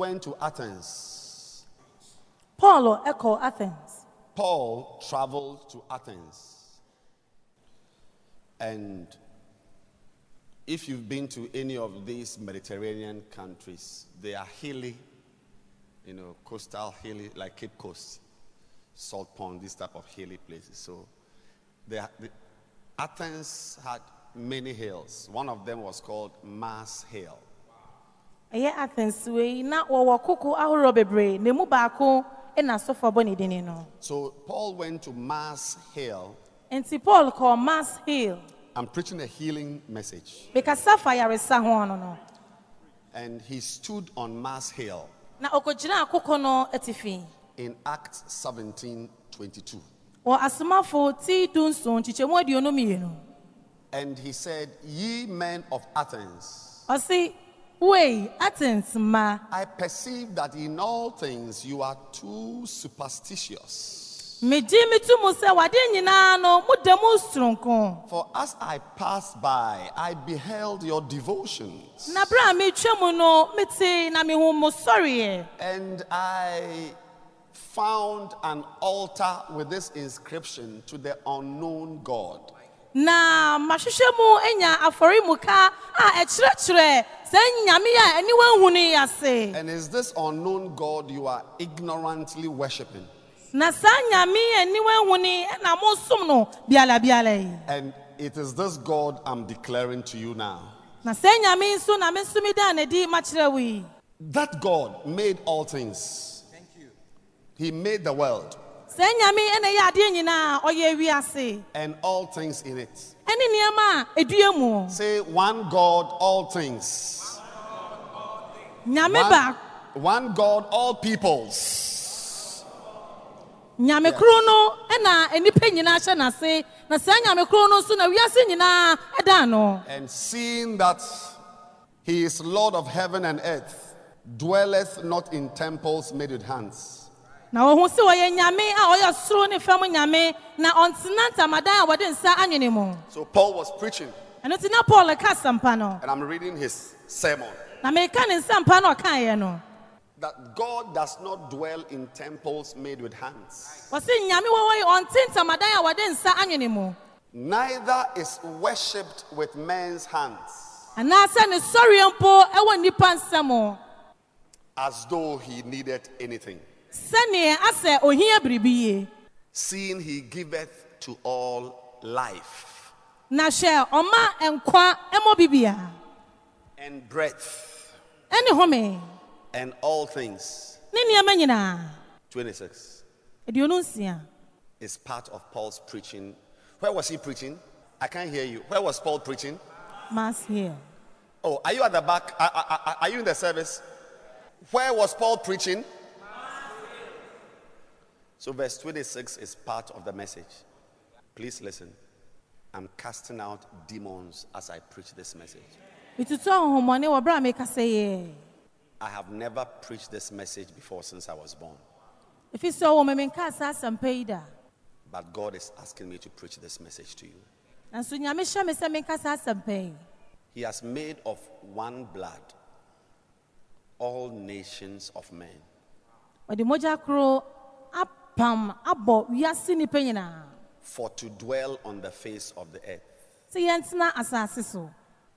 Went to Athens. Paul echo Athens. Paul traveled to Athens. And if you've been to any of these Mediterranean countries, they are hilly, you know, coastal hilly, like Cape Coast, Salt Pond, this type of hilly places. So they, the, Athens had many hills. One of them was called Mars Hill. Ɛyɛ Athens wei na wɔwɔ koko ahorow bebree na emu baako na asɔfo abɔ ne din no. So Paul went to Mars Hill. Nti Paul kɔɔ Mars Hill. I'm preaching a healing message. Bɛkasa fa yaresa ho no no. And he stood on Mars Hill Na ɔkɔgyinaa koko no atifi. in Acts 17 22. Wɔ asomafo ti dunson kyekyɛmu aduonu mmienu. And he said, Ye men of Athens, Ɔsi wei Athens mma I perceive that in all things you are too superstitious. megye me to mu sɛ wade nyinaa no moda mu soronko. For as I passed by, I beheld your devotions, Na bere a metwa mu no na mehu mo sɔreɛ. and I found an altar with this inscription to the unknown God. Na mahwehwɛ mu anya afɔremuka a ɛkyerɛkyerɛ sɛ nyame a aniwa nhu no yi ase And is this unknown God you are ignorantly worshipping? na saa nyame a aniwa nhu no ɛna mosom no bialabiala yi And it is this God I'm declaring to you now. na saa nyame nso na me nso meda n'adi makyerɛ wo yi That God made all things. Thank you. He made the world saa nyame ɛna ɛyɛ adeɛ nyinaa a ɔyɛ wiase and all things in it. ɛne nneɛma a Say one God, all things. One, one God, all peoples. nyame koro no ɛna nnipa nyinaa hyɛ n'ase na saa nyame koro na wiase nyinaa ɛda no And seeing that He is Lord of heaven and earth, dwelleth not in temples made with hands. Na wɔhu sɛ wɔyɛ nyame a ɔyɛ soro ne fam nyame na ɔntena ntamadan a wɔde nsa anwene mu. So Paul was preaching, ɛno nti na paul ka asɛmpa no. And I'm reading his sermon. na meka ne nsɛmpa no ɔkaeɛ no. That God does not dwell in temples made with hands. ɔse nyame wɔwɔ yi ɔnte ntamadan a wɔde nsa anwene mu. Neither is worshipped with men's hands. Anaasɛ ne sɔreɛ mpo ɛwɔ nnipa nsɛm. As though he needed anything, sɛneɛ asɛ ohia biribi yie seeing he giveth to all life na hwɛ ɔma nkwa ɛmɔ and breath and all things. ne nneɛma nyinaa 26 aduonu nsia is part of Paul's preaching. Where was he preaching? I can't hear you. Where was Paul preaching? Mars Hill Oh, are you at the back? Are- are- are you in the service? Where was Paul preaching? So, verse 26 is part of the message. Please listen. I'm casting out demons as I preach this message. metutu ahonhommɔne wɔ berɛ a mekasa yɛ I have never preached this message before since I was born, ɛfi sɛ ɔwɔ me menkaa saa asɛmpa yi da but God is asking me to preach this message to you. nanso nyame hyɛ me sɛ menka saa asɛmpa yi He has made of one blood all nations of men ɔde mogya koro apam abɔ wiase nnipa nyinaa for to dwell on the face of the earth. sɛ yɛntena asase so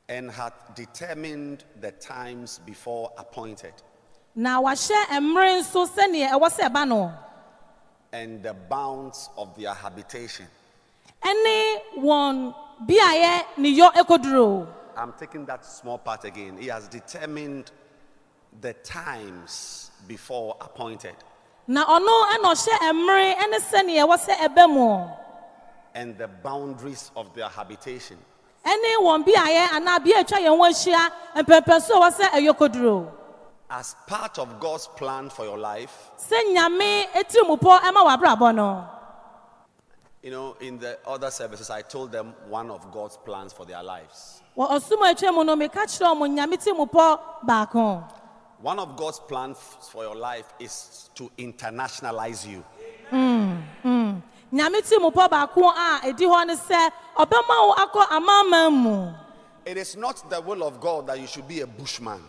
and had determined the times before appointed na wahyɛ mmerɛ nso sɛneɛ ɛwɔ sɛ ɛba no and the bounds of their habitation. ɛne wɔn beaeɛ ne yɔ ɛkɔduro I'm taking that small part again. He has determined the times before appointed na ɔno ɛna ɔhyɛ mmerɛ ɛne sɛneɛ ɛwɔ sɛ ɛbɛ mu and the boundaries of their habitation. ɛne wɔn beaeɛ anaa bea a atwa yɛn ho ahyia mpɛmpɛ so a ɛwɔ sɛ ɛyɔ kɔduro As part of God's plan for your life, sɛ nyame etirimupɔ ɛma w'abrabɔ no you know, in the other services, I told them one of God's plans for their lives. wɔ ɔsom a atwa mu no meka kyerɛ ɔmo nyame tirimupɔ baako One of God's plans for your life is to internationalize you. Hmm, hmm. nyame tirimupɔ baako a ɛdi hɔ ne sɛ ɔbɛma wo akɔ amanaman mu It is not the will of God that you should be a bushman.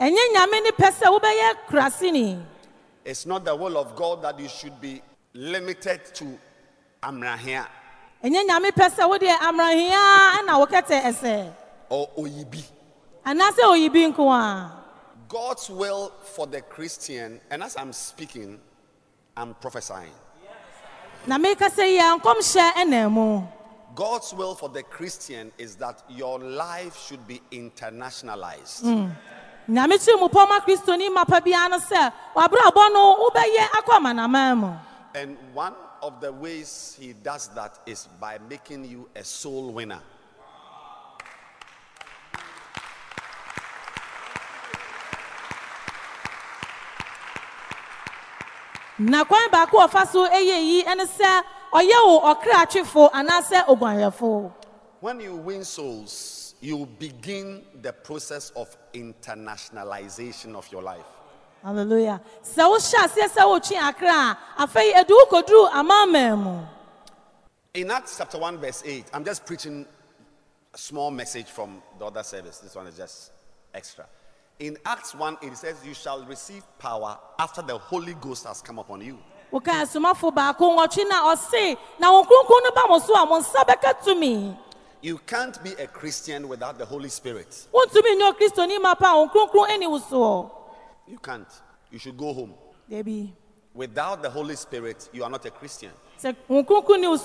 ɛnyɛ nyame ne pɛ sɛ wobɛyɛ kurasini It's not the will of God that you should be limited to Amrahia ɛnyɛ nyame pɛ sɛ wode amarahia ɛna wokɛtɛ ɛsɛ or Oyibi. anaasɛ oyibi nko a God's will for the Christian, and as I'm speaking, I'm prophesying. na meka sɛ yɛ nkɔmhyɛ ɛna mu God's will for the Christian is that your life should be internationalized. Mm. nyame tirimupɔ ma kristoni mapa biara no sɛ w'abrabɔ no wobɛyɛ akɔ amanaman mu And one of the ways he does that is by making you a soul winner. Na kwan baako a ɔfa so ɛyɛ yi ɛne sɛ ɔyɛ wo ɔkra atwefo anaasɛ oguanyɛfo When you win souls, you begin the process of internationalization of your life. halleluya sɛ wohyɛ aseɛ sɛ wotwe akra a afei ɛde wo kɔduru amanaman mu In Acts chapter 1, verse 8, I'm just preaching a small message from the other service. This one is just extra. In Acts 1, it says, You shall receive power after the Holy Ghost has come upon you. woka asomafo baako nwɔtwe na ɔse na wɔn kronkron no ba mo so a mo nsa bɛka tumi You can't be a Christian without the Holy Spirit. wontumi nyɛ okristoni mapa a wɔn kronkron ani wo soɔ You can't. You should go home. Without the Holy Spirit, you are not a Christian. sɛ wɔn kronkron ni wo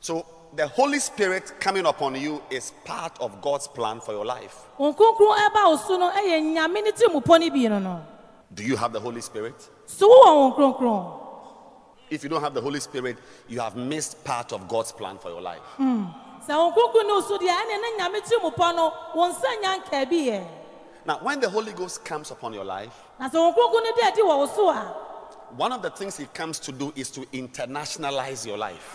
so a wonyɛ kristoni So, the Holy Spirit coming upon you is part of God's plan for your life. wɔn kronkron ɛba wo so no ɛyɛ nyame ne tirimupɔ no bi no no. Do you have the Holy Spirit? so wowɔ wɔn kronkron If you don't have the Holy Spirit, you have missed part of God's plan for your life. sɛ wɔn kronkron ni wo so deɛ ɛne ne nyame tirimupɔ no wɔn nsa nya nkaa bi yɛ. Now, when the Holy Ghost comes upon your life, na sɛ wɔn kronkron no de adi wɔ wo so a. one of the things he comes to do is to internationalize your life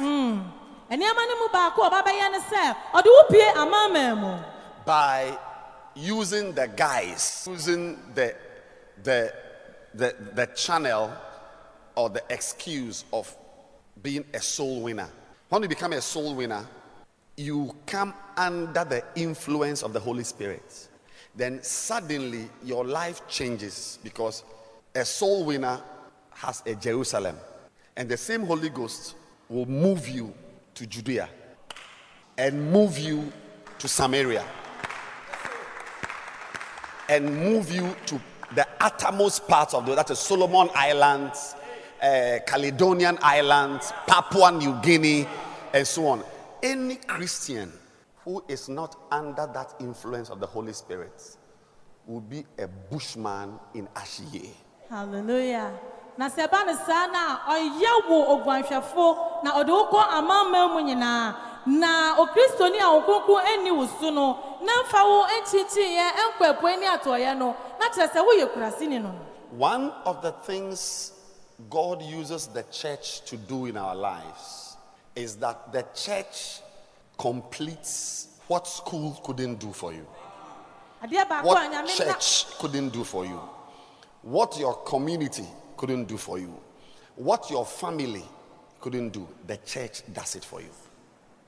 by using the guise, using the, the, the, the channel or the excuse of being a soul winner. When you become a soul winner, you come under the influence of the Holy Spirit. Then suddenly your life changes because a soul winner has a Jerusalem. And the same Holy Ghost will move you to Judea and move you to Samaria and move you to the uttermost parts of the that is Solomon Islands, uh, Caledonian Islands, Papua New Guinea, and so on. Any Christian who is not under that influence of the Holy Spirit will be a bushman in Ashiye. hallelujah na sɛ ɛba ne saa na ɔyɛ wo oguanhwɛfo na ɔde wo kɔ amanaman mu nyinaa. Na okristoni a wo kronkron ani wo so no na mfa wo nkyinkyinyɛ nkɔ apue ne atɔeɛ no na kyerɛ sɛ woyɛ kurasini no. One of the things God uses the church to do in our lives is that the church completes what school couldn't do for you. adeɛ baako a what church couldn't do for you, what your community couldn't do for you, what your family couldn't do, the church does it for you.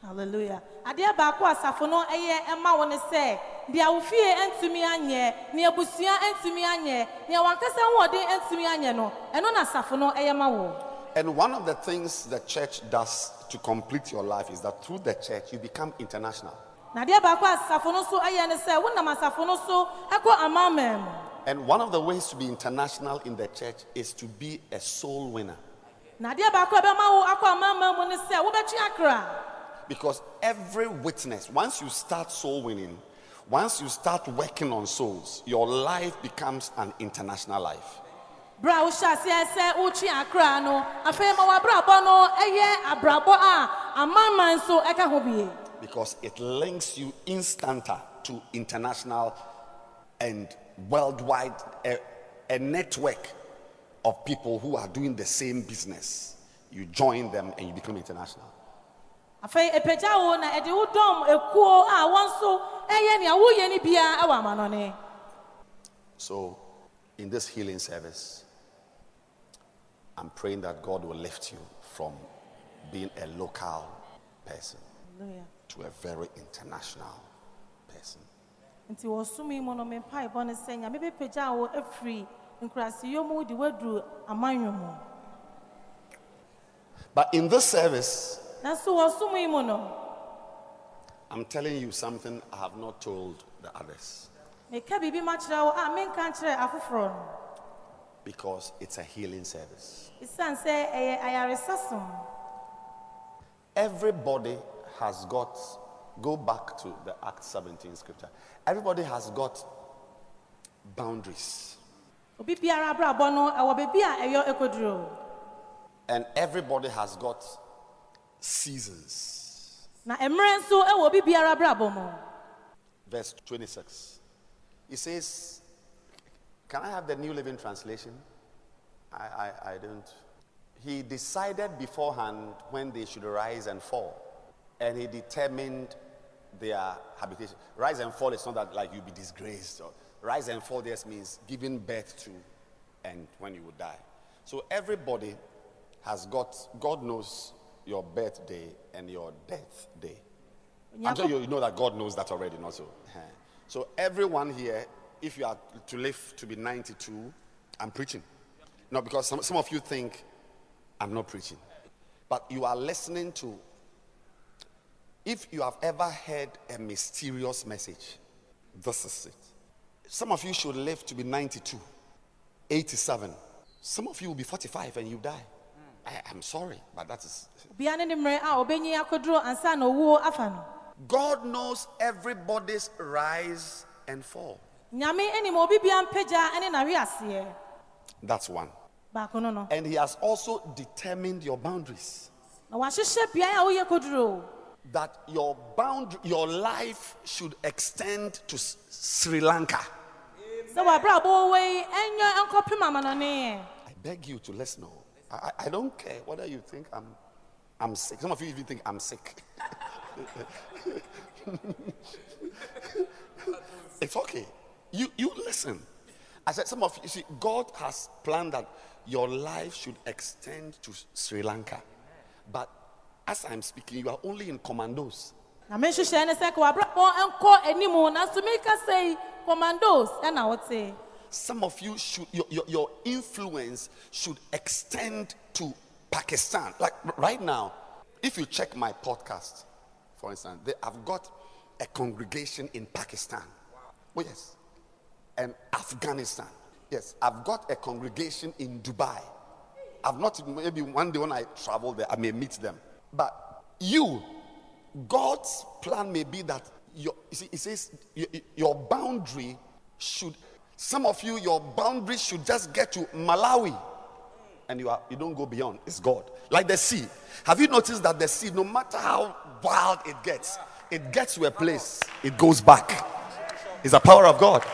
hallelujah adeɛ baako asafo no ɛyɛ ɛma wo ne sɛ deɛ wo fie ntumi anyɛ nea abusua ntumi anyɛ nea wankasa ntumi anyɛ no ɛno na asafo no ma wo And one of the things the church does to complete your life is that through the church you become international. baako asafo no so ne sɛ wonam asafo no so amanaman mu and one of the ways to be international in the church is to be a soul winner. Because every witness, once you start soul winning, once you start working on souls, your life becomes an international life. Because it links you instanta to international and worldwide, a, a network of people who are doing the same business. You join them and you become international. afei ɛpagya wo na ɛde wo dɔm ekuo a wɔn nso ɛyɛ nea woyɛ no biara ɛwɔ amanɔne So, in this healing service, I'm praying that God will lift you from being a local person to a very international. Nti wɔ som yi mu no ne sɛ nyame bɛpagya wo afiri mu de woaduru amanwo mu. But in this service, nanso wɔ som yi mu no I'm telling you something I have not told the others. meka biribi ma kyerɛ wo a menka nkyerɛ afoforɔ no. Because it's a healing service. ɛsiane sɛ ɛyɛ ayaresa som. Everybody has got, go back to the Act 17 scripture. Everybody has got boundaries. obi biara abrabɔ no ɛwɔ baabi a ɛyɔ ɛkɔduro And everybody has got seasons. na mmerɛ nso ɛwɔ obi biara abrabɔ mu Verse 26. He says, Can I have the New Living Translation? I, I, I don't. He decided beforehand when they should rise and fall, and he determined their habitation. Rise and fall is not that like you'll be disgraced. Or, rise and fall just means giving birth to and when you will die. So everybody has got, God knows your birthday and your death day. I'm sure you, you know that God knows that already, not so. So everyone here, if you are to live to be 92, I'm preaching. No, because some, some of you think I'm not preaching. But you are listening to, if you have ever heard a mysterious message, this is it. Some of you should live to be 92, 87. Some of you will be 45 and you die. I, I'm sorry, but that is God knows everybody's rise and fall. That's one. And He has also determined your boundaries. Na wahyehyɛ beaeɛ a woyɛ kɔduro That your boundary, your life should extend to S- Sri Lanka. sɛ w'abrabɔ wei ɛnyɛ nkɔpem amanɔne I beg you to listen. oh. I, I- don't care whether you think I'm, I'm sick. Some of you even think I'm sick. it's okay. You, you listen. I said, some of you see, God has planned that your life should extend to Sri Lanka. But as I'm speaking, you are only in commandos. na menhyehyɛ ne sɛ ka w'abrabɔ nkɔ animu nanso meka sɛ yi commandos ɛna wote Some of you should, your, your, your influence should extend to Pakistan. Like right now, if you check my podcast, for instance, they, I've got a congregation in Pakistan. Oh, yes. And Afghanistan. Yes. I've got a congregation in Dubai. I've not, maybe one day when I travel there, I may meet them. But you, God's plan may be that your, you see, it says your, boundary should, some of you, your boundary should just get to Malawi. And you, are, you don't go beyond. It's God. Like the sea. Have you noticed that the sea, no matter how wild it gets, it gets to a place, it goes back. It's the power of God.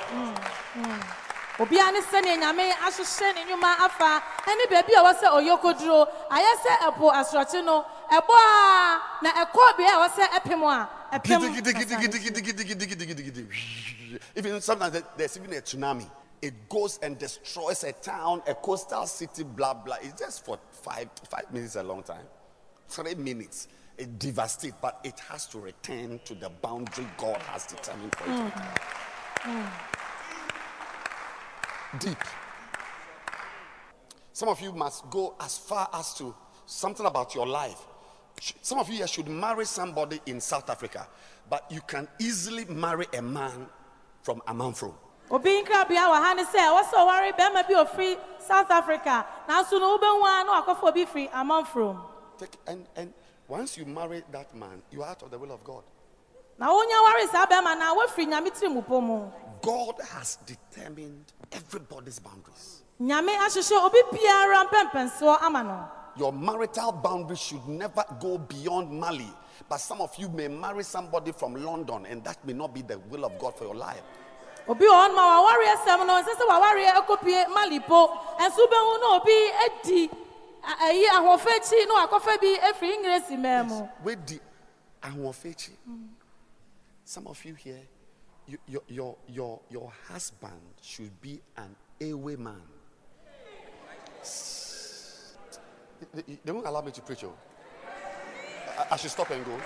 ne nyame ahyehyɛ ne afa a ɛwɔ sɛ ɔyɛ koduro ayɛ sɛ ɛpo asorɔkye no a a even sometimes there's even a tsunami it goes and destroys a town a coastal city blah blah it's just for five five minutes a long time three minutes it devastates but it has to return to the boundary god has determined for you. Mm. deep some of you must go as far as to something about your life Some of you should marry somebody in South Africa, but you can easily marry a man from Amanfro. obi nkrabea wɔ ha ne sɛ wɔsɛ ɔware bɛrima bi ofiri south africa nanso no wobɛhu a na wakɔfo obi firi and, and once you marry that man, you are out of the will of God. na wonya ware saa bɛrima na woafiri nyame tiri mu pɔ mu God has determined everybody's boundaries. nyame ahyehyɛ obi biara mpɛmpɛnsoɔ ama no Your marital boundary should never go beyond Mali. But some of you may marry somebody from London, and that may not be the will of God for your life. obi wɔ hɔ noma wawareɛ sɛm no ɛnsɛ sɛ wawareɛ akɔpie malipo ɛnso wobɛhu na obi adi a- ayi ahoɔfɛ akyi na wakɔfa bi afiri ngresi maa mu With the ahwofechi. Some of you here, you, your, your, your, your husband should be an away man. They, won't allow me to preach. Oh. I, I should stop and go.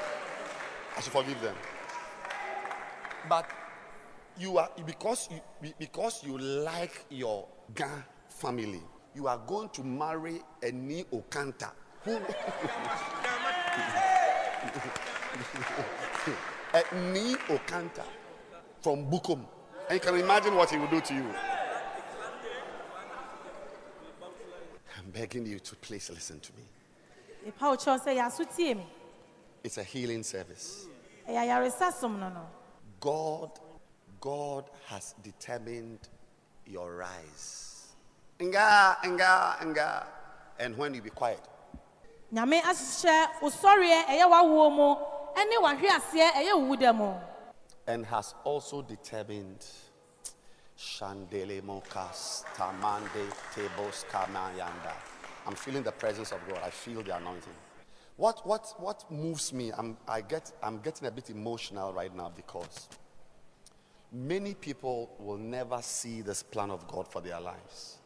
I should forgive them. But you are because you because you like your Ga family, you are going to marry a Ni Okanta who a Ni Okanta from Bukum. And you can imagine what he will do to you. Begging you to please listen to me. ɛpa wo kyɛw sɛ yɛaso tie me It's a healing service. ɛyɛ ayaresa som no no God, God has determined your rise. Nga, nga, nga. And when you be quiet, nyame ahyehyɛ wo sɔreɛ ɛyɛ w'awoɔ mu ɛne w'ahwe aseɛ ɛyɛ wo mu and has also determined Shandele Mokas Tamande Tebos Kamayanda. I'm feeling the presence of God. I feel the anointing. What what what moves me? I'm I get I'm getting a bit emotional right now because many people will never see this plan of God for their lives.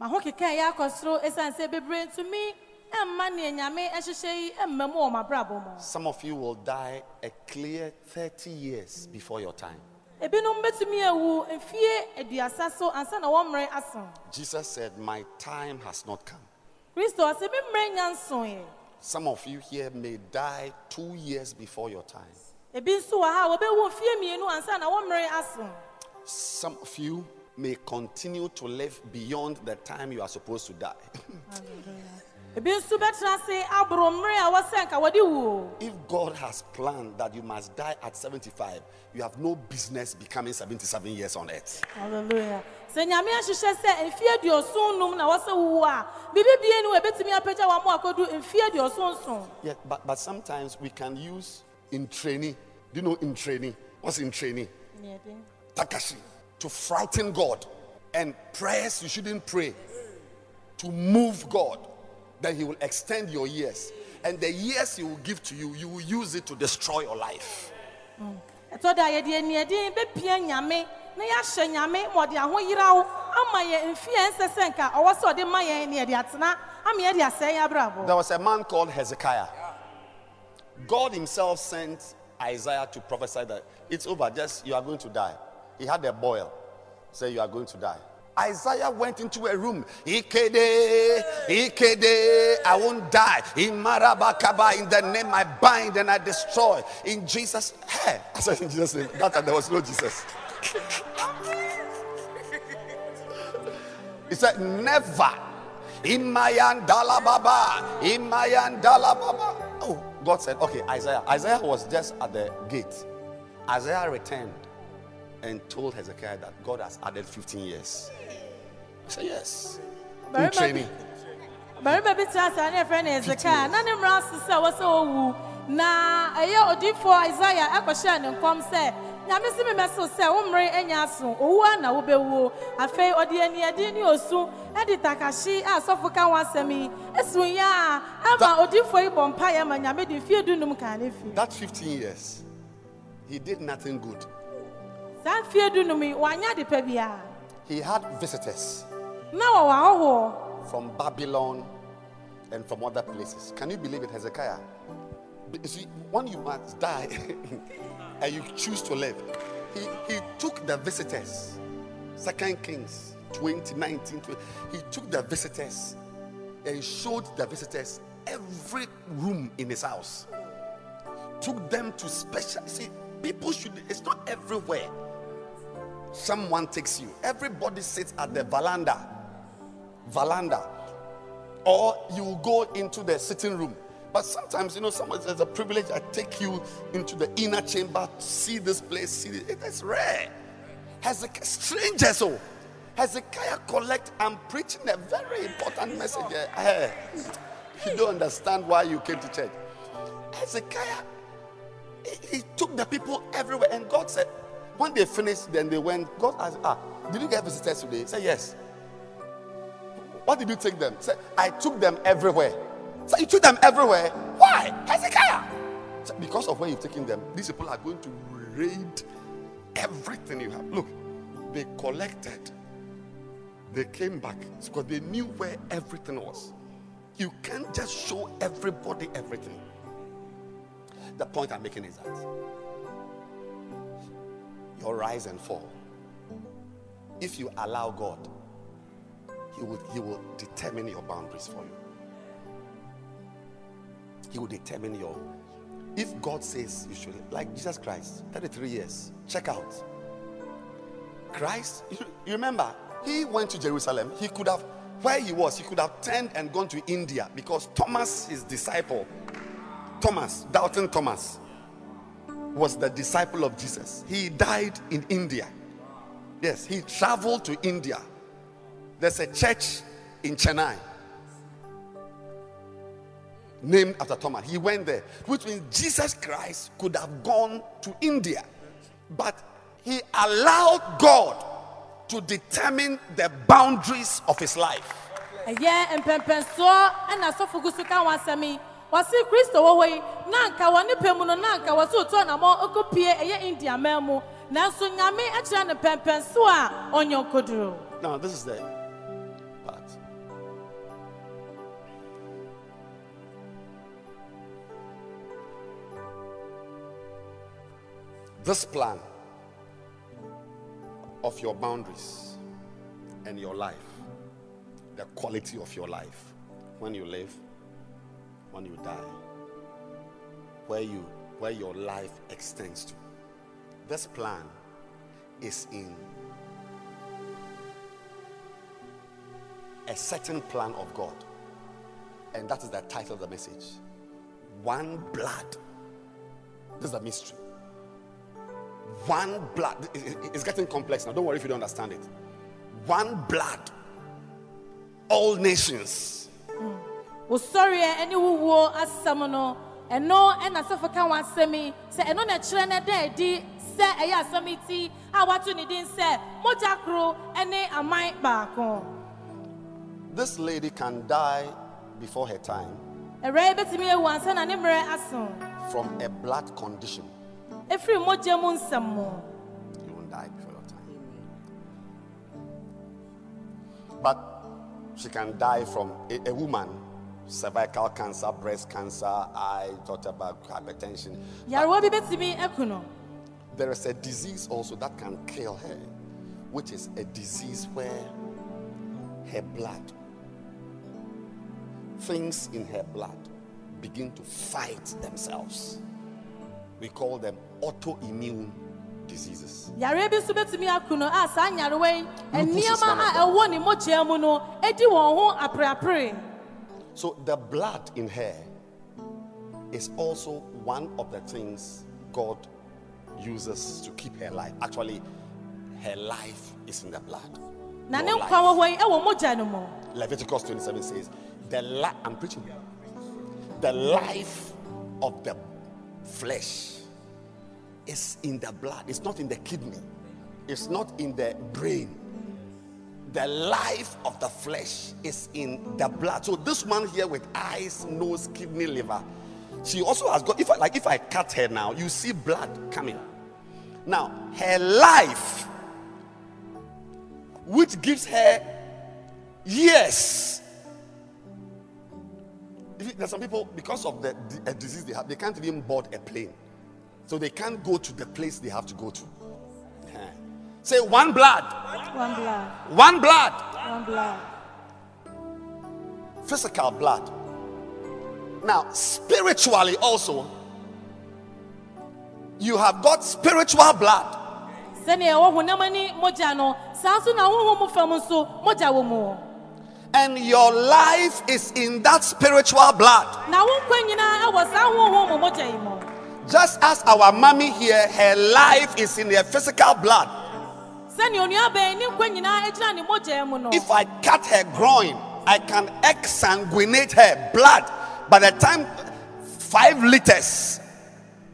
maho keka ɛyɛ akɔ soro ɛsiane sɛ bebree ntumi ɛmma neɛ nyame ɛhyehyɛ yi ɛmma mu wɔ m'abrabɔ mu Some of you will die a clear 30 years before your time. Ebinom bɛtumi awu mfie aduasa so ansa na wɔmmerɛ aso Jesus said, My time has not come. kristo ɔsɛ me mmerɛ nya nsoeɛ Some of you here may die two years before your time. ebi nso wɔ ha wɔbɛwu mfie mmienu ansa na wɔmmerɛ aso Some of you may continue to live beyond the time you are supposed to die. If God has planned that you must die at 75, you have no business becoming 77 years on earth. Hallelujah. sɛ nyame ahyehyɛ sɛ mfie aduɔson num na wɔsɛ wuwu a biribi bie no ɛbɛtumi apagya wɔn mo akɔdu mfie aduɔson nson Yeah, but, but sometimes we can use in training. Do you know in training? What's in training? Takashi. To frighten God. And prayers you shouldn't pray. To move God. Then He will extend your years. And the years He will give to you, you will use it to destroy your life. ɛtɔ da yɛde aniɛden bɛpia nyame na yɛahyɛ nyame ma ɔde ahoyeraw ama yɛ mfie ɛnsɛ sɛ nka ɔwɔ sɛ ɔde ma yɛn ne yɛde atena ama yɛde asɛe abrabɔ There was a man called Hezekiah. God Himself sent Isaiah to prophesy that it's over, just you are going to die. He had a boil, say you are going to die. Isaiah went into a room. Ikede, Ikede, I won't die. In Marabakaba, in the name I bind and I destroy. In Jesus, hey, I said in Jesus' name. That time there was no Jesus. He said, Never. In Imayan dalababa. Imayan dalababa. Oh, God said, Okay, Isaiah. Isaiah was just at the gate. Isaiah returned and told Hezekiah that God has added 15 years. He said, Yes. Bi- training. barima bi tena ase a ne yɛfrɛ no hesekia na eh, ne mmara ase sɛ wɔ sɛ ɔwu na ɛyɛ odiyifoɔ isaia ɛkɔhyɛɛ ne nkɔm sɛ nyame se memɛsew sɛ wo mmere anya aso owu a na wobɛwuo afei ɔde aniɛden ne osu ɛde takahye a asɔfo ka ho asɛm yi ɛsiw yɛ a ama odiyifoɔ yi bɔ mpayɛ ma nyame de mfeɛ dunum kaa ne fi That 15 years, he did nothing good. He had visitors wɔwɔ from Babylon and from other places. Can you believe it, Hezekiah? You see, when you must die and you choose to live, he, he took the visitors. Second Kings 20, 19, 20. He took the visitors and showed the visitors every room in his house. Took them to special. See, people should. It's not everywhere. Someone takes you. Everybody sits at the veranda, veranda, or you go into the sitting room. But sometimes, you know, someone there's a privilege. I take you into the inner chamber, to see this place, see it. It's rare. Hezekiah, strangers, oh, Hezekiah collect. I'm preaching a very important message. here. Eh, you don't understand why you came to church. Hezekiah, he, he took the people everywhere, and God said, when they finished, then they went. God asked, Ah, did you get visitors today? Say yes. What did you take them? Say, I took them everywhere. So you took them everywhere. Why? Hezekiah. Because of where you've taken them, these people are going to raid everything you have. Look, they collected. They came back because they knew where everything was. You can't just show everybody everything. The point I'm making is that your rise and fall. If you allow God, He will, he will determine your boundaries for you. He will determine your. If God says you should, like Jesus Christ, 33 years, check out. Christ, you, remember, he went to Jerusalem. He could have, where he was, he could have turned and gone to India because Thomas, his disciple, Thomas, doubting Thomas, was the disciple of Jesus. He died in India. Yes, he traveled to India. There's a church in Chennai named after Thomas. He went there, which means Jesus Christ could have gone to India, but he allowed God to determine the boundaries of his life. So kristo na mu no na wɔsi otu okopie india mu nyame no mpɛmpɛnsoɔ a. Now, this is the part. This plan of your boundaries and your life, the quality of your life, when you live, when you die, where you where your life extends to. This plan is in a certain plan of God. And that is the title of the message. One blood. This is a mystery. One blood. It- it- It's getting complex now. Don't worry if you don't understand it. One blood. All nations. Wosɔreɛ ɛne wuwuo asɛm no ɛno ɛna asɔfo ka wɔn asɛm yi sɛ ɛno na ɛkyerɛ no da adi sɛ ɛyɛ asɛm yi ti a wato ne din sɛ mogya koro ɛne aman baako This lady can die before her time ɛwura yi bɛtumi ewu ansa na ne mmerɛ aso from a blood condition. efiri mogya mu nsɛm mu You won't die before your time. But she can die from a, a woman, cervical cancer, breast cancer, I talked about hypertension. yarewa bi bɛtumi eku no There is a disease also that can kill her, which is a disease where her blood, things in her blood, begin to fight themselves. We call them autoimmune diseases. yarewa bi nso bɛtumi aku no a saa nyarewa yi Lupus is nneɛma one of a them. ɛwɔ ne mogya mu no edi wɔn ho apreapre So the blood in her is also one of the things God uses to keep her life. Actually, her life is in the blood. na ne Your nkwa life. wɔ hɔ yi ɛwɔ mogya no mu Leviticus 27 says, the li- I'm preaching. The life of the flesh is in the blood. It's not in the kidney. It's not in the brain. The life of the flesh is in the blood. So this one here with eyes, nose, kidney, liver, she also has got. If I like, if I cut her now, you see blood coming. Now her life, which gives her years. There's some people because of the the- disease they have, they can't even board a plane, so they can't go to the place they have to go to. Say one blood, one blood one blood, one blood physical blood. Now, spiritually also, you have got spiritual blood. sɛnea ɛwɔ honam ani mogya no saa nso na honhom mu fam nso mogya wɔ mu And your life is in that spiritual blood. na wo nkwa nyinaa ɛwɔ saa honhom mu mogya yi mu Just as our mommy here, her life is in her physical blood. If I cut her groin, I can exsanguinate her blood. By the time five liters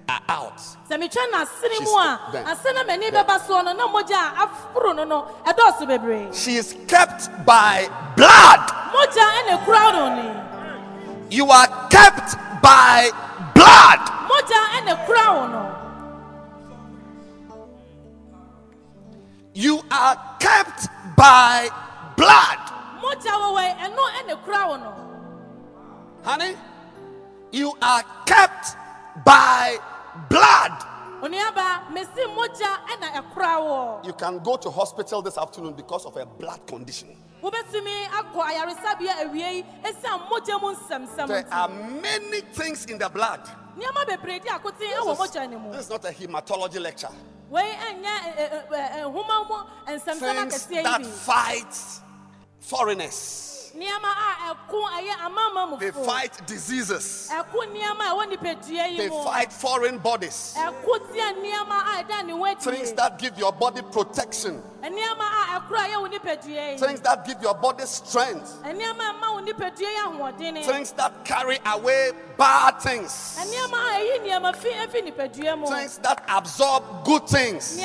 are out, sɛ metwa n'asene mu She's a done. ase na m'ani bɛba soɔ no na mogya a aforo no no ɛdɔɔso bebree she is kept by blood. mogya ɛna ekura no ni You are kept by blood. You are kept by blood. mogya wɔwɔ ɛno ɛna ekura wo no Honey, you are kept by blood. onua ba mesi mogya ɛna ekura wo You can go to hospital this afternoon because of a blood condition. wobɛtumi akɔ ayaresabea awie yi esiane mogya mu nsɛmsɛm There nti. are many things in the blood. nneɛma bebree di akoten This ɛwɔ is, mogya no mu this is not a hematology lecture. Things that fight foreigners. They fight diseases. They fight foreign bodies. Things that give your body protection. Things that give your body strength. Things that carry away bad things. Things that absorb good things.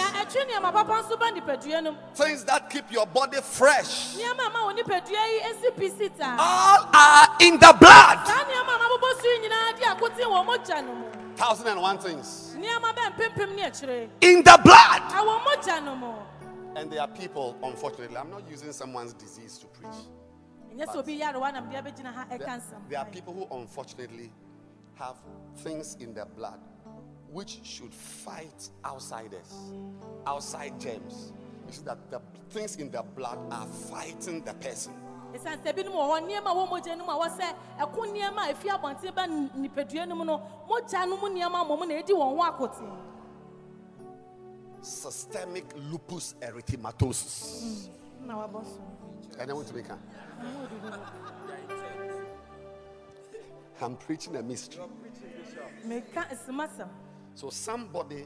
Things that keep your body fresh. All are in the blood. Thousand and one things. In the blood. Ɛwɔ mogya no mu And there are people, unfortunately, I'm not using someone's disease to preach. ɛnyɛ sɛ obi yarewa nam deɛ bɛgyina ha ɛka There, there are people who unfortunately have things in their blood which should fight outsiders, outside germs. You see that the things in their blood are fighting the person. ɛsiane sɛ binom wɔ hɔ nneɛma a wɔ mogya no mu a wɔ ɛko nneɛma a ɛfi abɔnten ba nipadua no mu no mogya no mu nneɛma mmom na ɛdi wɔn ho akoten Systemic lupus erythematosus. na And I want to make. I'm preaching a mystery. So somebody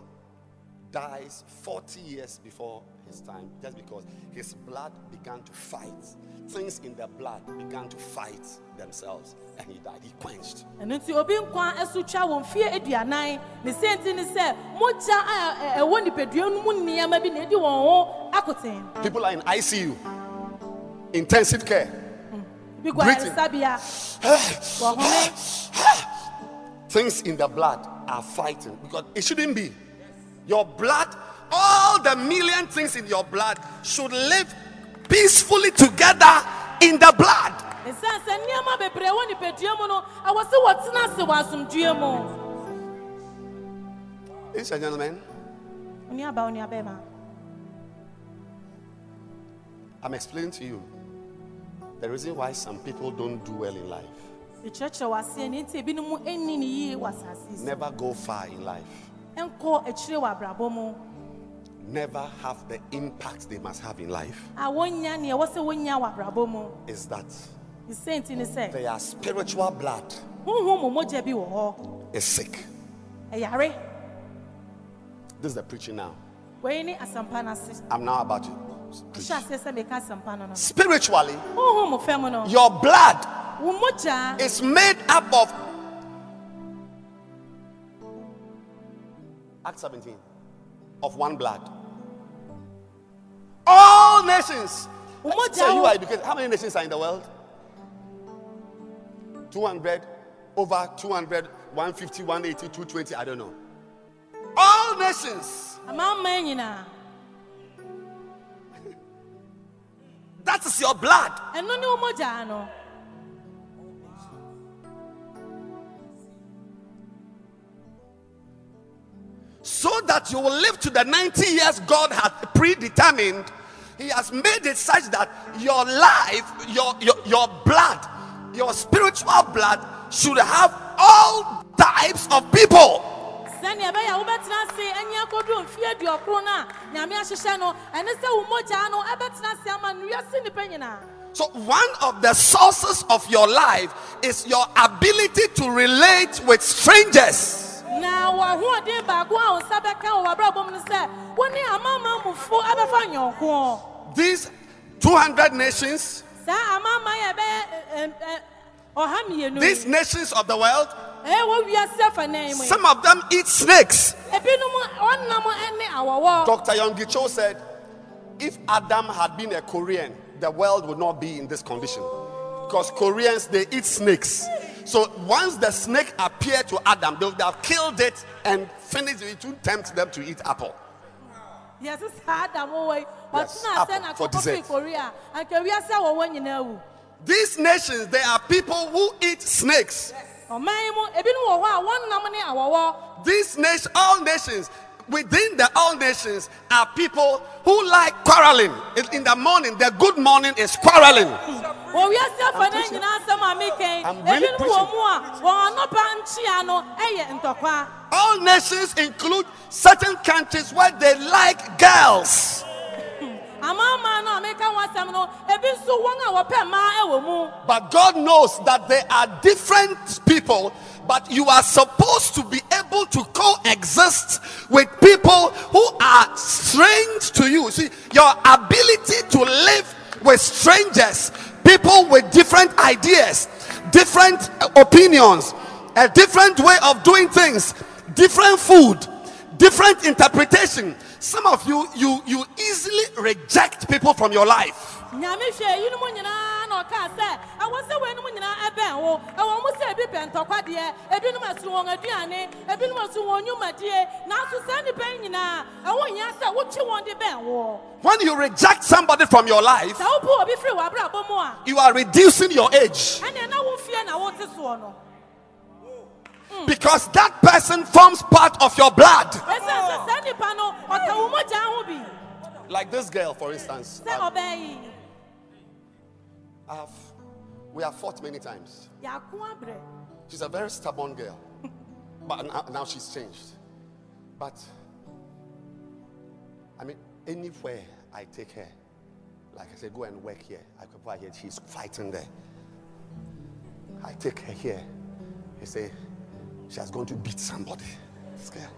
dies 40 years before his time just because his blood began to fight. Things in the blood began to fight themselves and he died. He quenched. ɛno nti obi nkwa ɛso twa wɔ mfeɛ aduanan ne sɛnti ne sɛ mogya a ɛ- ɛwɔ nipadua no mu nneɛma bi na ɛdi wɔn ho akoten People are in ICU, intensive care. Mm. bi gu Breathing. ayaresabea wɔhome Things in the blood are fighting because it shouldn't be. Your blood, all the million things in your blood should live peacefully together in the blood. ɛsiane sɛ nneɛma bebree wɔ nipadua mu no ɛwɔ sɛ wɔtena ase wɔ asomdue mu. Ladies and gentlemen, I'm explaining to you the reason why some people don't do well in life, ɛkyerɛkyerɛ wɔ aseɛ ne nti ebinom ɛnni ne yie wɔ asase yi so. Never go far in life, never have the impact they must have in life, a wɔnya nea ɛwɔ sɛ wɔnya wɔ abrabɔ mu is that ne sɛnti ne sɛ their spiritual blood honhom mu mogya bi wɔ hɔ is sick. This is the preaching now. wei ne asɛmpa no ase I'm now about to preach. hyɛ aseɛ sɛ meka asɛmpa no no Spiritually, honhom mu fam no your blood is made up of Act 17 of one blood. All nations. Say you are educated. How many nations are in the world? 200, over 200, 150, 180, 220, I don't know. All nations. That is your blood. So that you will live to the 90 years God had predetermined. He has made it such that your life, your, your, your blood, your spiritual blood should have all types of people. sɛnea ɛbɛyɛ wobɛtena ase ɛnyɛ akɔduru mfeɛ aduɔkoro no a nyame ahyehyɛ no ɛne sɛ wo mogyaa no ɛbɛtena ase ama nnuase nnipa nyinaa So, one of the sources of your life is your ability to relate with strangers. Na wɔahoɔden baako a wo nsa bɛka wɔ w'abrabɔ mu no sɛ wo ne amamamufo abɛfa nyɔnko These 200 nations, saa amama yɛ ɛbɛyɛ ɛ, ɛ, ɛ, ɔha mmienu these nations of the world, some of them eat snakes. Dr. Yonggi Cho said, if Adam had been a Korean, the world would not be in this condition. Because Koreans, they eat snakes. So once the snake appeared to Adam, they would have killed it and finished it. Would tempt them to eat apple. yɛse saa adam wɔ Yes, apple for dessert. firi korea anka wiase a wɔwɔ nyinaa wu These nations, they are people who eat snakes. ɔman yi mu ebinom wɔ hɔ a wɔnnam ne awɔwɔ These nations, all nations, within the all nations are people who like quarreling. In, in the morning, the good morning is quarreling. wɔ wiase afanan preaching. nyinaa asɛm a mekɛn I'm really ebinom preaching. wɔ mu a wɔn anɔpa nkyia no ɛyɛ ntɔkwa All nations include certain countries where they like girls. amama no a meka ho asɛm no ebi nso wɔn a wɔpɛ mmaa ɛwɔ mu But God knows that there are different people, but you are supposed to be able to coexist with people who are strange to you. See, your ability to live with strangers, people with different ideas, different uh, opinions, a different way of doing things, different food, different interpretation. Some of you, you, you easily reject people from your life. Nyame hwɛ eyinom nyinaa na ɔkaa sɛ ɛwɔ sɛ wɔanom nyinaa ɛbɛn wo. Ɛwɔ mo sɛ ebi pɛ ntɔkwa deɛ ebinom ɛso wɔn aduane ebinom ɛso wɔn nnwumadie. Nanso saa nnipa yi nyinaa ɛwɔ hia sɛ wokye wɔn de bɛn wo. When you reject somebody from your life, sɛ wopo obi firi w'abrabɔ mu a you are reducing your age. ɛneɛ na wo mfie na wote soɔ no. Hmm. Because that person forms part of your blood. ɛsiane sɛ saa nnipa no ɔka wo mogyaa ho bi. Like this girl, for instance. sɛ um, I, ɔbɛn yi I have, we have fought many times. She's a very stubborn girl, but now, now she's changed. But I mean, anywhere I take her, like I said, go and work here. I come back here, she's fighting there. I take her here. He say she has gone to beat somebody. This girl.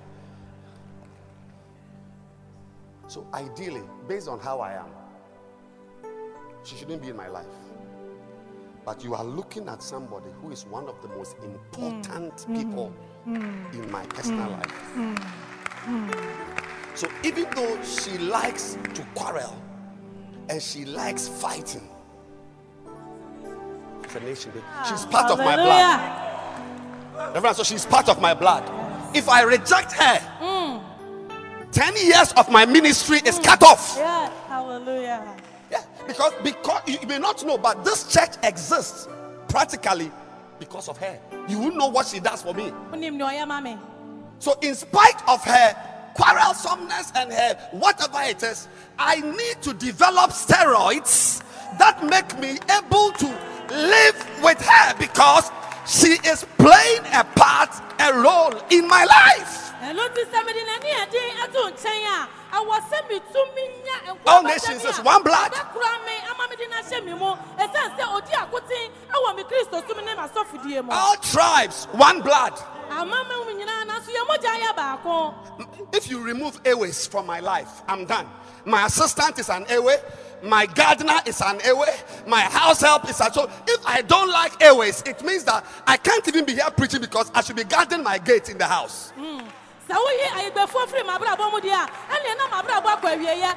So ideally, based on how I am, she shouldn't be in my life. But you are looking at somebody who is one of the most mm. important mm. people mm. in my personal life. So even though she likes to quarrel and she likes fighting, she's a nation. She's part of my blood. Reverend, so she's part of my blood. If I reject her, 10 years of my ministry is cut off. Yeah, hallelujah. Because because you may not know, but this church exists practically because of her. You won't know what she does for me. So, in spite of her quarrelsomeness and her whatever it is, I need to develop steroids that make me able to live with her because she is playing a part, a role in my life. Eh, ɛno nti sɛ mede n'ani eh, ɛden a ɛwɔ sɛ metumi nya nkwa All nations is one blood. ɔbɛkora me ama mede no ahyɛ me mu ɛsiane sɛ ɔdi akoten ɛwɔ me kristo som ne m'asɔfodie mu All tribes, one blood. amama mu nyinaa nanso yɛn mogya yɛ baako If you remove Ewes from my life, I'm done. My assistant is an Ewe. My gardener is an Ewe. My house help is a so. If I don't like Ewes, it means that I can't even be here preaching because I should be guarding my gate in the house. Hmm. Sɛ woyi ayegbɛfoɔ firi m'abrabɔ mu deɛ a ɛneɛ na m'abrabɔ akɔ awieyɛ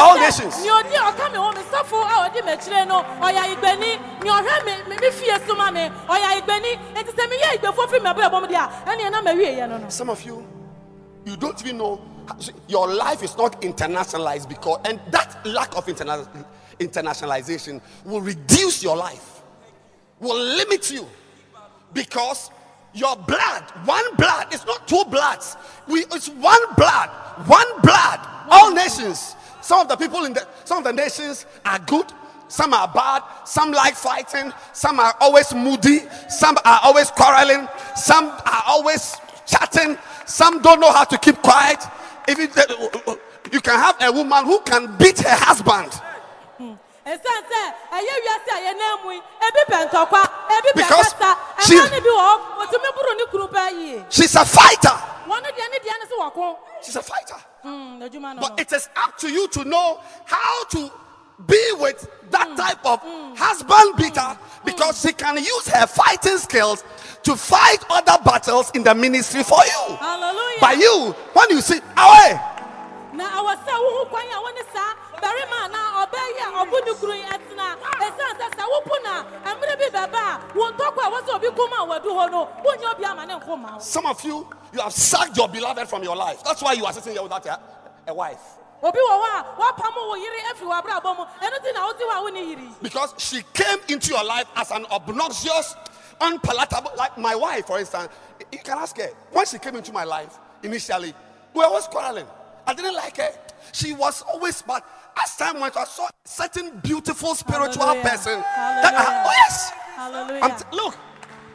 All ɛsiane sɛ nea ɔdi ɔka me ho me sɔfo a ɔdi m'akyire no. Ɔyɛ ayegbani nea ɔhwɛ me me fie so ma me ɔyɛ ayegbani enti sɛ meyɛ ayegbɛfoɔ firi m'abrabɔ mu deɛ a ɛneɛ na m'awieɛ no no. Some of you, you don't even know your life is not internationalized because, and that lack of interna- internationalization will reduce your life, will limit you because your blood, one blood, it's not two bloods. We, it's one blood, one blood. All nations. Some of the people in the some of the nations are good. Some are bad, some like fighting, some are always moody, some are always quarreling, some are always chatting, some don't know how to keep quiet. If you, you can have a woman who can beat her husband Because she- ɛma ne bi wɔ hɔ wɔtumi buru ne kuru pɛ yie. She's a fighter. wɔn ne deɛ ne deɛ ne so wɔ ko. She's a fighter. Hmm, But it is up to you to know how to be with that hmm, type of hmm. husband hmm, beater because she can use her fighting skills to fight other battles in the ministry for you. hallelujah. By you, when you see, away, awɔ sɛ wohu barima anaa ɔbaa yi a ɔbo ne kuru yi ɛtena ɛsiane sɛ sɛ wopo na mmerɛ bi bɛba a wo ntɔkwa a wɔ sɛ obi kom a wadu hɔ no wonyɛ obi ama ne nko ma some of you, you have sacked your beloved from your life. That's why you are sitting here without a, a wife. obi wɔ hɔ a wapam wo yere afiri w'abrabɔ mu ɛno nti na wote hɔ a wo ne yiri Because she came into your life as an obnoxious, unpalatable, like my wife, for instance. You can ask her. When she came into my life, initially, we were always quarreling. I didn't like her. She was always bad. As time went, I saw a certain beautiful spiritual Hallelujah. person. That, Hallelujah. oh, yes. Hallelujah. T- look,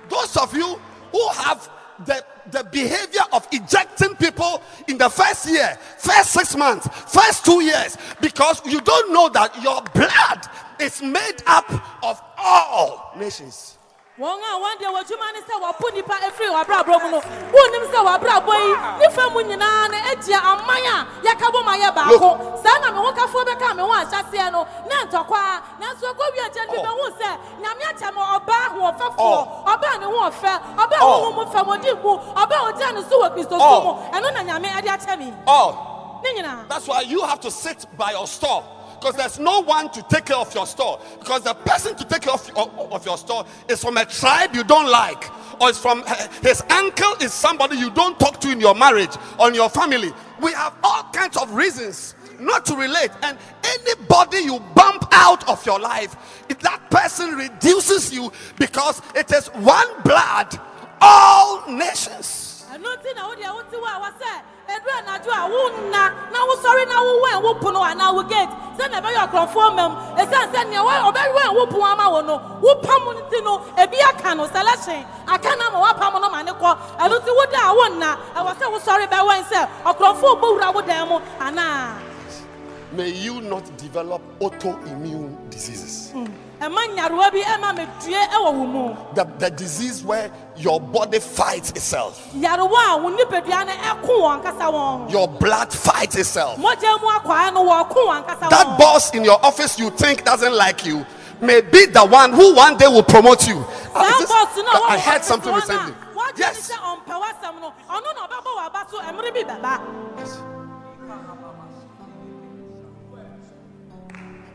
those of you who have the, the behavior of ejecting people in the first year, first six months, first two years, because you don't know that your blood is made up of all nations. wɔn a wɔn deɛ wɔdwuma ne sɛ wɔpo nipa efiri w'abrabɔ mu no wɔnim sɛ w'abrabɔ yi nifa eh, mu nyinaa no agyia aman a yɛka bɔ ma yɛ baako saa ho bɛka me ho ahyɛseɛ no na ntɔkwa nanso ɛkɔ wi akyɛ no bi Oh. bɛhu sɛ nyame akyɛ me ɔbaa ahoɔfɛfoɔ Oh. ɔbaa ne ho ɔfɛ ɔbaa Oh. ho mu fɛmɔdi mu ɔbaa ɔgya ne so wɔ kristo so Oh. mu ɛno na nyame ɛde akyɛ me Oh, ne nyinaa that's why you have to sit by your store. Because there's no one to take care of your store. Because the person to take care of, of, of your store is from a tribe you don't like. Or it's from his uncle is somebody you don't talk to in your marriage or in your family. We have all kinds of reasons not to relate. And anybody you bump out of your life, if that person reduces you because it is one blood, all nations. May you not develop autoimmune diseases. ɛma nyarewa bi ɛma medue ɛwɔ wo mu The, the disease where your body fights itself, yarewa a wo nipadua no ɛko wɔn ankasa wɔn your blood fights itself. mogya mu akwaa no wɔko wɔn ankasa That boss in your office you think doesn't like you may be the one who one day will promote you. Uh, saa this- bɔs no a I heard something hɔ no a recently. ne Yes.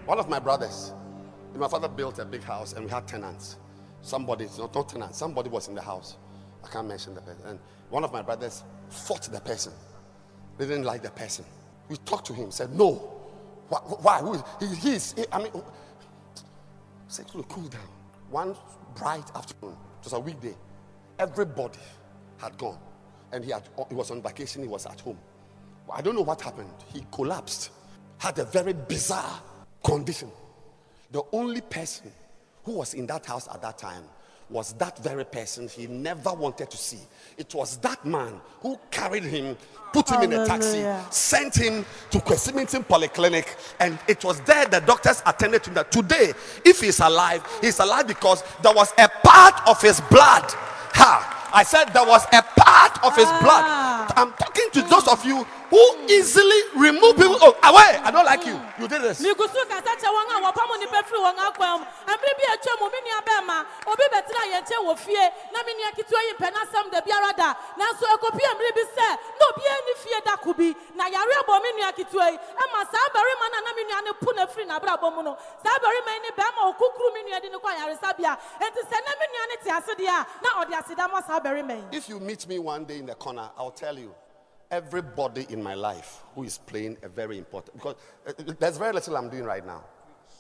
One of my brothers, my father built a big house and we had tenants. Somebody, not, not tenants, somebody was in the house. I can't mention the person. And one of my brothers fought the person. They didn't like the person. We talked to him, said, No. Why? why? He, he is, he- I mean, said, "Look, cool down. One bright afternoon, it was a weekday, everybody had gone. And he, had, he was on vacation, he was at home. I don't know what happened. He collapsed, had a very bizarre condition. The only person who was in that house at that time was that very person he never wanted to see. It was that man who carried him, put him in a taxi, sent him to Kwesimintsim Polyclinic, and it was there the doctors attended to him that today, if he's alive, he's alive because there was a part of his blood. Ha! I said there was a part of his blood. Ah. I'm talking to those of you who easily remove people. Oh, away! I don't like you. You did this. migu so kasa kyɛ wɔn a wɔpam nnipa firi wɔn akwan mu mmerɛ bi atwa mu me nua bɛrima obi bɛtena yɛn nkyɛn wɔ fie na me nua ketewa yi mpɛ n'asɛm da biara da. Nanso ɛkɔpi mmerɛ bi sɛ na obiara ni fie da ko bi na yare abɔ me nua ketewa yi. Ɛma saa barima no a na me nua no po na firi n'abrabɔ mu no saa barima yi ne bɛrima a ɔkukuru me nua de no kɔ ayaresabea enti sɛ na me nua no te ase deɛ na ɔde aseda ma saa barima yi If you meet me one day in the corner, I'll tell you everybody in my life who is playing a very important because uh, there's very little I'm doing right now.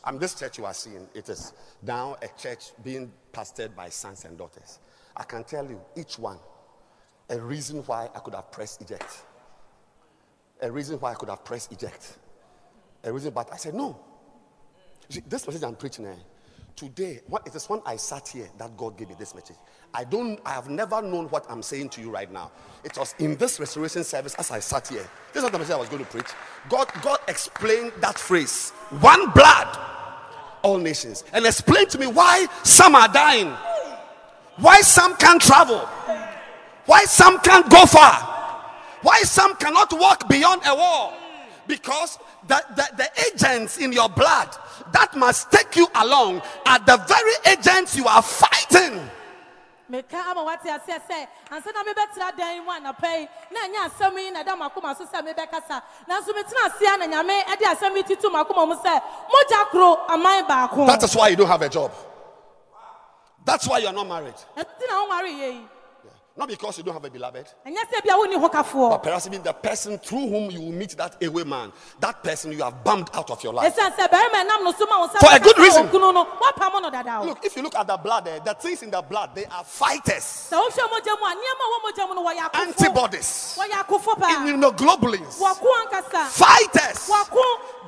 I'm this church you are seeing. It is now a church being pastored by sons and daughters. I can tell you each one a reason why I could have pressed eject. A reason why I could have pressed eject. A reason, but I said no. See, this message I'm preaching eh, today, what, it is when I sat here that God gave me this message. I don't, I have never known what I'm saying to you right now. It was in this restoration service as I sat here. This is not the message I was going to preach. God, God explained that phrase, one blood, all nations, and explained to me why some are dying, why some can't travel, why some can't go far, why some cannot walk beyond a wall. Because the, the, the agents in your blood that must take you along are the very agents you are fighting. meka ama wate aseɛ sɛ ansa na mebɛtena dan mu anapa yi na ɛnyɛ asɛm yi na ɛda makoma so sɛ mebɛkasa nanso metena aseɛ na nyame de asɛm yi tito makoma mu sɛ mogya koro aman baako That is why you don't have a job. That's why you're not married. ɛnti na wonwareyɛ yi Not because you don't have a beloved, ɛnyɛ sɛ bia wonni ho but perhaps even the person through whom you will meet that away man, that person you have bumped out of your life. ɛsiane sɛ barima ɛnam no so ma wo sɛ For a good reason. okunu no woapam no dada o? Look, if you look at the blood, eh, the things in the blood, they are fighters, sɛ wohwɛ mogya mu a nneɛma a wɔ mogya mu no wɔyɛ akofo antibodies, wɔyɛ akofo paa immunoglobulins, fighters.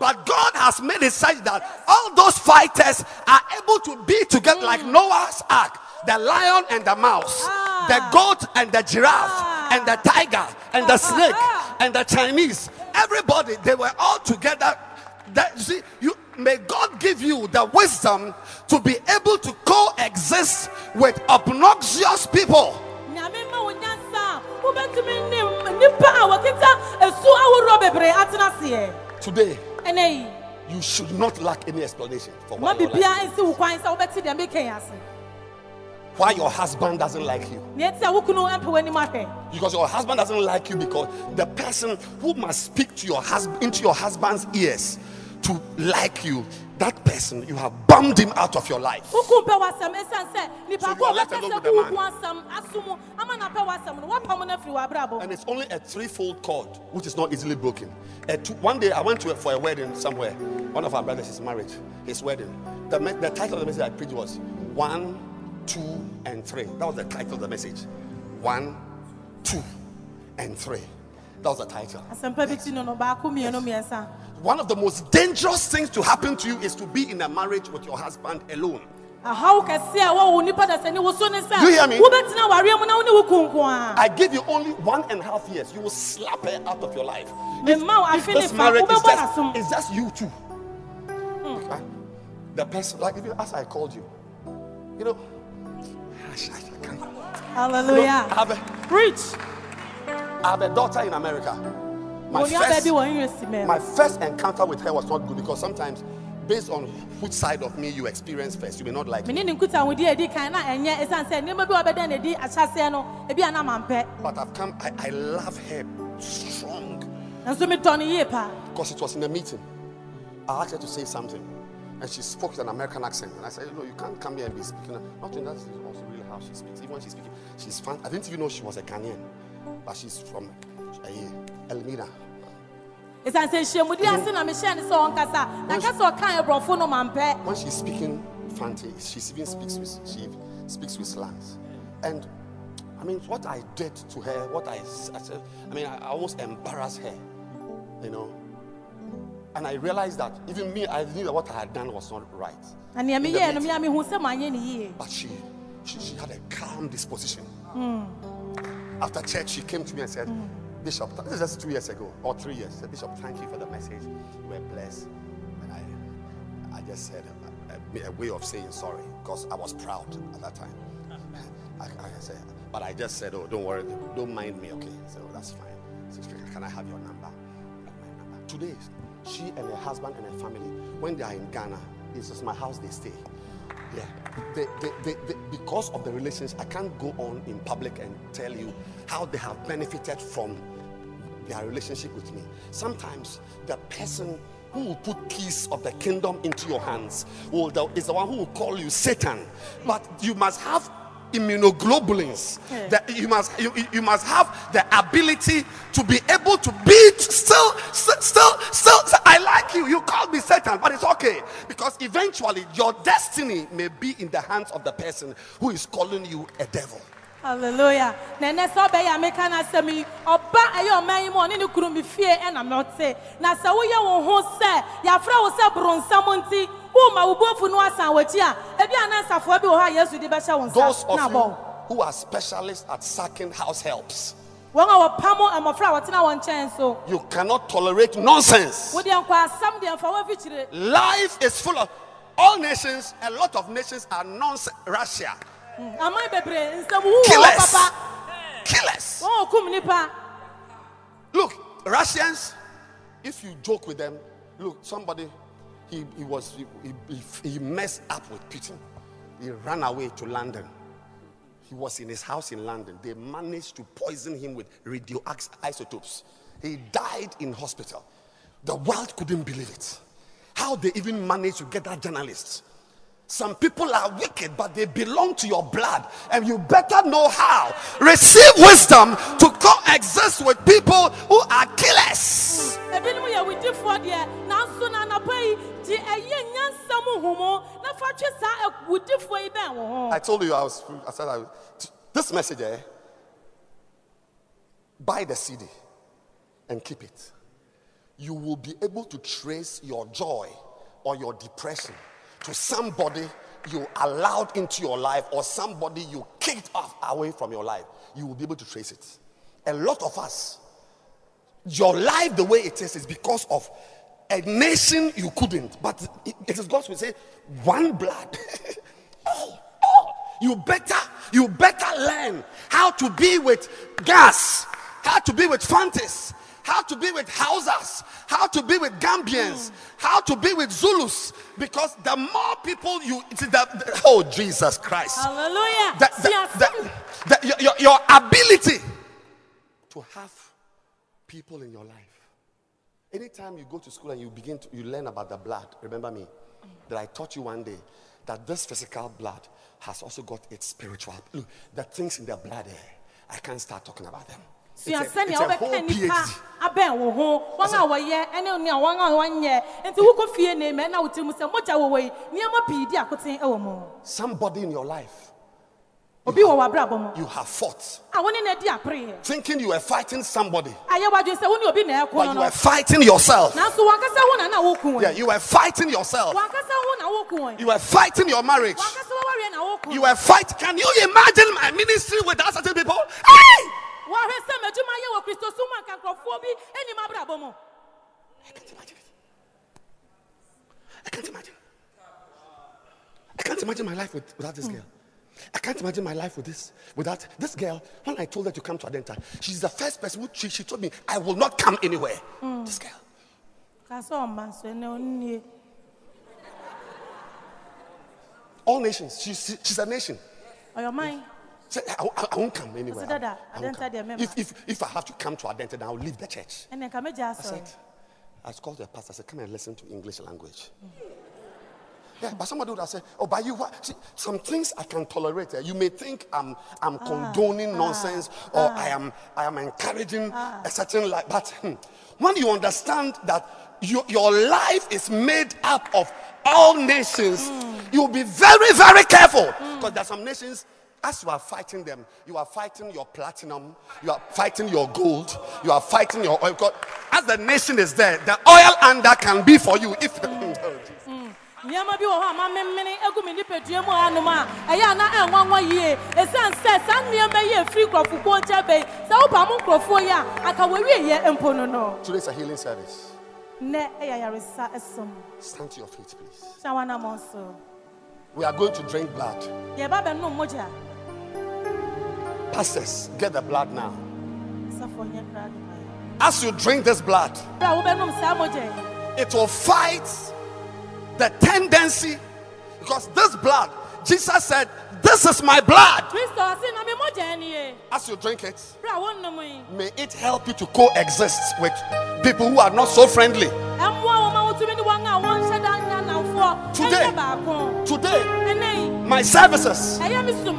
But God has made it such that all those fighters are able to be together like Noah's ark. The lion and the mouse, Ah. The goat and the giraffe, Ah. and the tiger and the Ah, snake ah. and the Chinese. Everybody, they were all together. That you see, you may God give you the wisdom to be able to coexist with obnoxious people. nyame ma wo nyansa a wobɛtumi ne nnipa a wɔkita asu ahoroɔ bebree atena aseɛ Today, you should not lack any explanation for why, your, life- why your husband doesn't like you. a Because your husband doesn't like you because the person who must speak to your husband into your husband's ears to like you, that person you have bummed him out of your life. So you are a left alone with the man. And it's only a threefold cord which is not easily broken. A two, one day I went to for a wedding somewhere. One of our brothers is married, his wedding. The, the title of the message I preached was One, Two, and Three. That was the title of the message. One, Two, and Three. That was the title. asɛmpa bi ti no no baako mmienu mmiɛnsa One of the most dangerous things to happen to you is to be in a marriage with your husband alone. ahaw kɛseɛ a wɔwo nipa da sɛ ne wo so ne sɛ You hear me? wobɛtena wareɛ mu na wo ne wo ku nko a I give you only one and a half years. You will slap her out of your life. wo If this marriage is just, it's just you two. Hmm. Huh? The person, like if you, as I called you, you know, I, I can't. You know, I hallelujah have a, preach I have a daughter in America. My wo nua first, baabi wɔ university my mɛ first encounter with her was not good because sometimes, based on which side of me you experience first, you may not like it. mene ne nkutahodi a ɛdi kan na ɛnyɛ ɛsiane sɛ nneɛma bi a wɔbɛda no adi ahyɛseɛ no ebi a na mampɛ But I've come, I, I love her strong nanso metɔ no yie paa because it was in a meeting. I asked her to say something, and she spoke with an American accent. And I said, No, you can't come here and be speaking. Not in that is also really how she speaks. Even when she's speaking, she's fun. I didn't even know she was a Ghanaian, but she's from uh, Elmina. ɛsiane sɛ nhyiamudi ase na mehyɛɛ ne sɛ ɔnkasa na ka sɛ ɔka aborɔfo no mampɛ When she's speaking Fanti, she even speaks with she speaks with slangs. And I mean, what I did to her, what I said, I mean, I, I almost embarrassed her, you know. And I realized that even me, I knew that what I had done was not right. na nea In the meyɛɛ no meeting. mea mehu sɛ manyɛ ne yie But she, she, she had a calm disposition. Hmm. After church, she came to me and said, Bishop, this is just two years ago or three years. Said, Bishop, thank you for the message. You were blessed. And I, I just said uh, uh, a, a way of saying sorry because I was proud at that time. I, I said, but I just said, oh, don't worry, don't mind me, okay? So that's fine. Said, can I have your number? Have my number. Today, she and her husband and her family, when they are in Ghana, this is my house, they stay. Yeah. They, they, they, because of the relations, I can't go on in public and tell you how they have benefited from their relationship with me. Sometimes the person who will put keys of the kingdom into your hands will is the one who will call you Satan. But you must have immunoglobulins. Yeah. That you must you, you- must have the ability to be able to be still still still still I like you. You call me Satan, but it's okay because eventually your destiny may be in the hands of the person who is calling you a devil. Hallelujah. Na ɛnɛ sɛ ɔbɛyɛ a meka no asɛm yi ɔba ɛyɛ ɔman yi mu a ɔne ne kunu mi fie ɛna mɛte na sɛ woyɛ wo ho sɛ yɛafrɛ wo sɛ boronsam nti woma wo buafu no asan w'akyi a ebi anansafoɔ bi wɔ hɔ a yesu de bɛhyɛ wo Those nsa of na you who are specialists at sacking house helps, wɔn a wɔpamo mmɔfra a wɔtena wɔn nkyɛn so you cannot tolerate nonsense. wodeɛ nkɔ asɛm deɛ mfa woafikyire Life is full of all nations, a lot of nations are nonsense. Russia, aman bebree nsɛm wu wɔ hɔ killers. Killers. Look, Russians, if you joke with them, look, somebody, he, he was, he, he, he messed up with Putin. He ran away to London. He was in his house in London. They managed to poison him with radioisotopes. He died in hospital. The world couldn't believe it. How they even managed to get that journalist. Some people are wicked, but they belong to your blood, and you better know how. Receive wisdom to coexist with people who are killers. ebinom yɛ wudifoɔ deɛ nanso eh, na anapa eh, yi gye ɛyɛ nyansam humu na fa twe saa ɛ- eh, wudifoɔ yi bɛn wo ho I told you I was. I said I was, this message. Eh, buy the CD and keep it. You will be able to trace your joy or your depression to somebody you allowed into your life or somebody you kicked off away from your life. You will be able to trace it. A lot of us, your life the way it is is because of a nation you couldn't. But it, is God's will say, one blood. oh, oh, you better, you better learn how to be with Gas, how to be with Fantas, how to be with Hausas, how to be with Gambians, how to be with Zulus. Because the more people you, the, the- oh Jesus Christ, hallelujah the, the, the, your, your ability to have people in your life. Anytime you go to school and you begin to you learn about the blood, remember me that I taught you one day that this physical blood has also got its spiritual. Look, the things in the blood, eh, I can't start talking about them. Sua sɛnea it's a whole wobɛka nipa abɛn wo ho wɔn a wɔyɛ ɛne nea wɔn a wɔnyɛ nti wokɔ fie ne mɛ na wotirim sɛ mogya wɔ wɔ yi nneɛma pii di akoten ɛwɔ mu Somebody in your life obi wɔ w'abrabɔ mu you have fought, a wɔne na adi apereɛ thinking you were fighting somebody, wadwene sɛ wo ne obi na ɛko but no you were fighting yourself. nanso wankasa ho na na woku wɔn Yeah, you were fighting yourself. wankasa ho na woku wɔn You were fighting your marriage. wankasa wɔwareɛ na woku You were fighting. Can you imagine my ministry without certain people? Hey! Wɔhwɛ sɛ m'adwuma yɛ wɔ kristo so mu anka nkurɔfoɔ bi anim abrabɔ mu I can't imagine it. I can't imagine. I can't imagine my life with, without this girl. I can't imagine my life with this, without this girl. When I told her to come to Adenta, she's the first person who she, she told me I will not come anywhere. This girl. All nations. She, she- she's a nation. ɔyɛ ɔman Say, I, I- I won't come anywhere. Dada, I won't come. If, if, if I have to come to Adenta, then I'll leave the church. ɛnɛ nka mɛgya I said, I called the pastor. I said, come and listen to English language. Yeah, but somebody would have said, oh, but you what? See, some things I can tolerate. eh. You may think I'm I'm condoning nonsense or I am I am encouraging a certain life. But hmm, when you understand that your, your life is made up of all nations, you'll be very, very careful. Because there are some nations as you are fighting them, you are fighting your platinum, you are fighting your gold, you are fighting your oil. Because as the nation is there, the oil under can be for you if. Nneɛma bi wɔ hɔ a ma memene agu me nipadua mu hanom a ɛyɛ a na ɛnwanwa yie ɛsiane sɛ saa nneɛma yi a ɛfiri nkurɔfokuo nkyɛ bɛyi sɛ wopa mo nkurɔfoɔ yi a aka wɔawieyɛ mpo no no Today's a healing service. nnɛ ɛyɛ ayaresa ɛsom Stand to your feet, please. hyɛ wanamɔ so We are going to drink blood. yɛba bɛnom mogya Pastors, get the blood now. sɛfoɔ nyɛ kra de ma yɛ As you drink this blood, berɛ a wobɛnom saa mogya yi it will fight the tendency because this blood, Jesus said, This is my blood. kristo ɔse na me mogya ni ye As you drink it, berɛ a wonnom yi may it help you to coexist with people who are not so friendly. Today. Today, my services,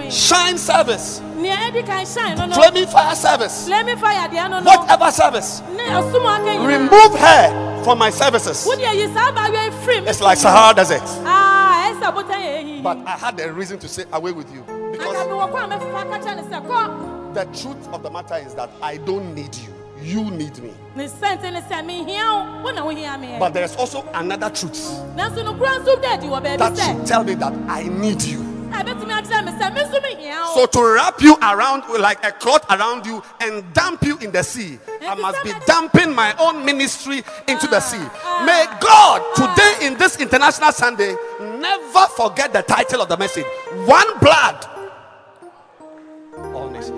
shine service, nea ɛdi kan hyɛn no no. Flaming fire service, Let fire deɛ no no whatever service, ne asom aka nyinaa remove her from my services. wode ayi saa abaayewa yi firi me It's like Sahara Desert. Ah, ɛsɛ botan yɛ ehi But I had a reason to say away with you. Because Because mewɔ kɔ a mɛfa ka kyerɛ ne sɛ kɔ the truth of the matter is that I don't need you. You need me. ne sɛnte ne sɛ mehia wo wo na wohia me But there is also another truth nanso nokora nso da adi wɔ baabi that should tell me that I need you. ɛbɛtumi akyerɛ me sɛ me nso mehia wo So to wrap you around like a cloth around you and dump you in the sea, I must be dumping my own ministry into the sea. May God today in this International Sunday never forget the title of the message: One Blood.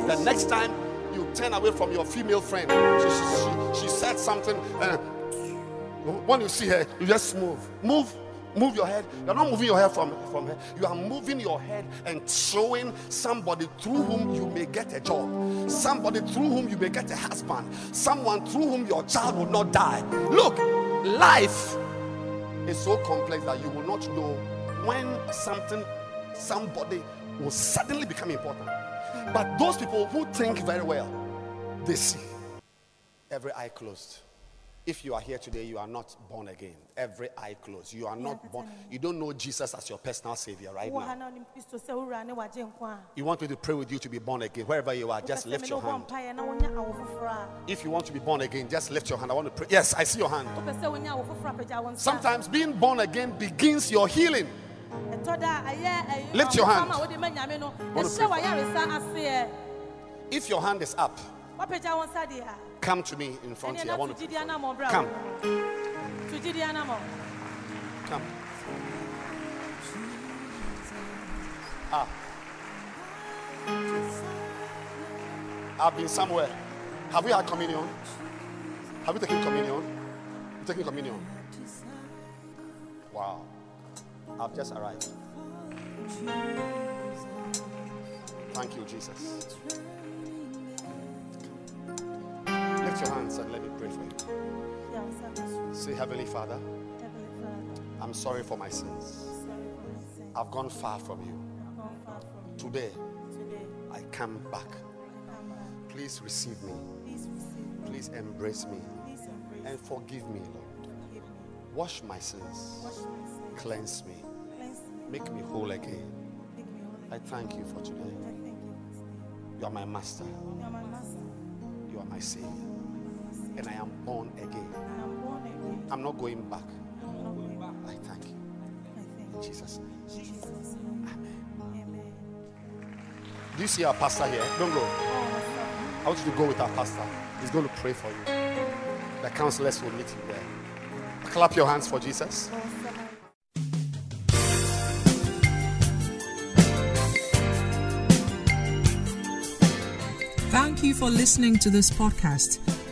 The next time turn away from your female friend, she, she, she, she said something. uh, when you see her, you just move, move, move your head. You're not moving your head from, from her. You are moving your head and showing somebody through whom you may get a job, somebody through whom you may get a husband, someone through whom your child will not die. Look, life is so complex that you will not know when something, somebody will suddenly become important. But those people who think very well, see every eye closed. If you are here today, you are not born again. Every eye closed. You are not born. You don't know Jesus as your personal savior right now. You want me to pray with you to be born again. Wherever you are, just lift your hand. If you want to be born again, just lift your hand. I want to pray. Yes, I see your hand. Sometimes being born again begins your healing. Lift your hand. If your hand is up, wapagya wo nsa deɛ a come to me in front here. I want to to gyidi pray for anammɔ you. bra Come, to gyidi anammɔ come. Ah. I've been somewhere. Have we had communion? Have you taken communion? You taking communion? Wow. I've just arrived. Thank you, Jesus. Lift your hands and let me pray for you. Yɛ wo nsa no so. Say, Heavenly Father, I'm sorry for my sins. sorry for my sin. I've gone far from you. I've gone far from you. Today, Today, I come back. I come back. Please receive me. Please receive me. Please embrace me and forgive me, Lord. me. Forgive me. Wash my sins. Wash my sins. Cleanse me. Make me whole again. Make me holy. I thank you for today. I thank you for today. You are my master. You are my master. You are my savior. And I am born again. I'm born again. I'm not going back. I'm not going back. I thank you. I thank In you. Jesus' name. Jesus' name. Amen. Do you see our pastor here? Don't go. I want you to go with our pastor. He's going to pray for you. The counselors will meet you there. Clap your hands for Jesus. Thank you for listening to this podcast.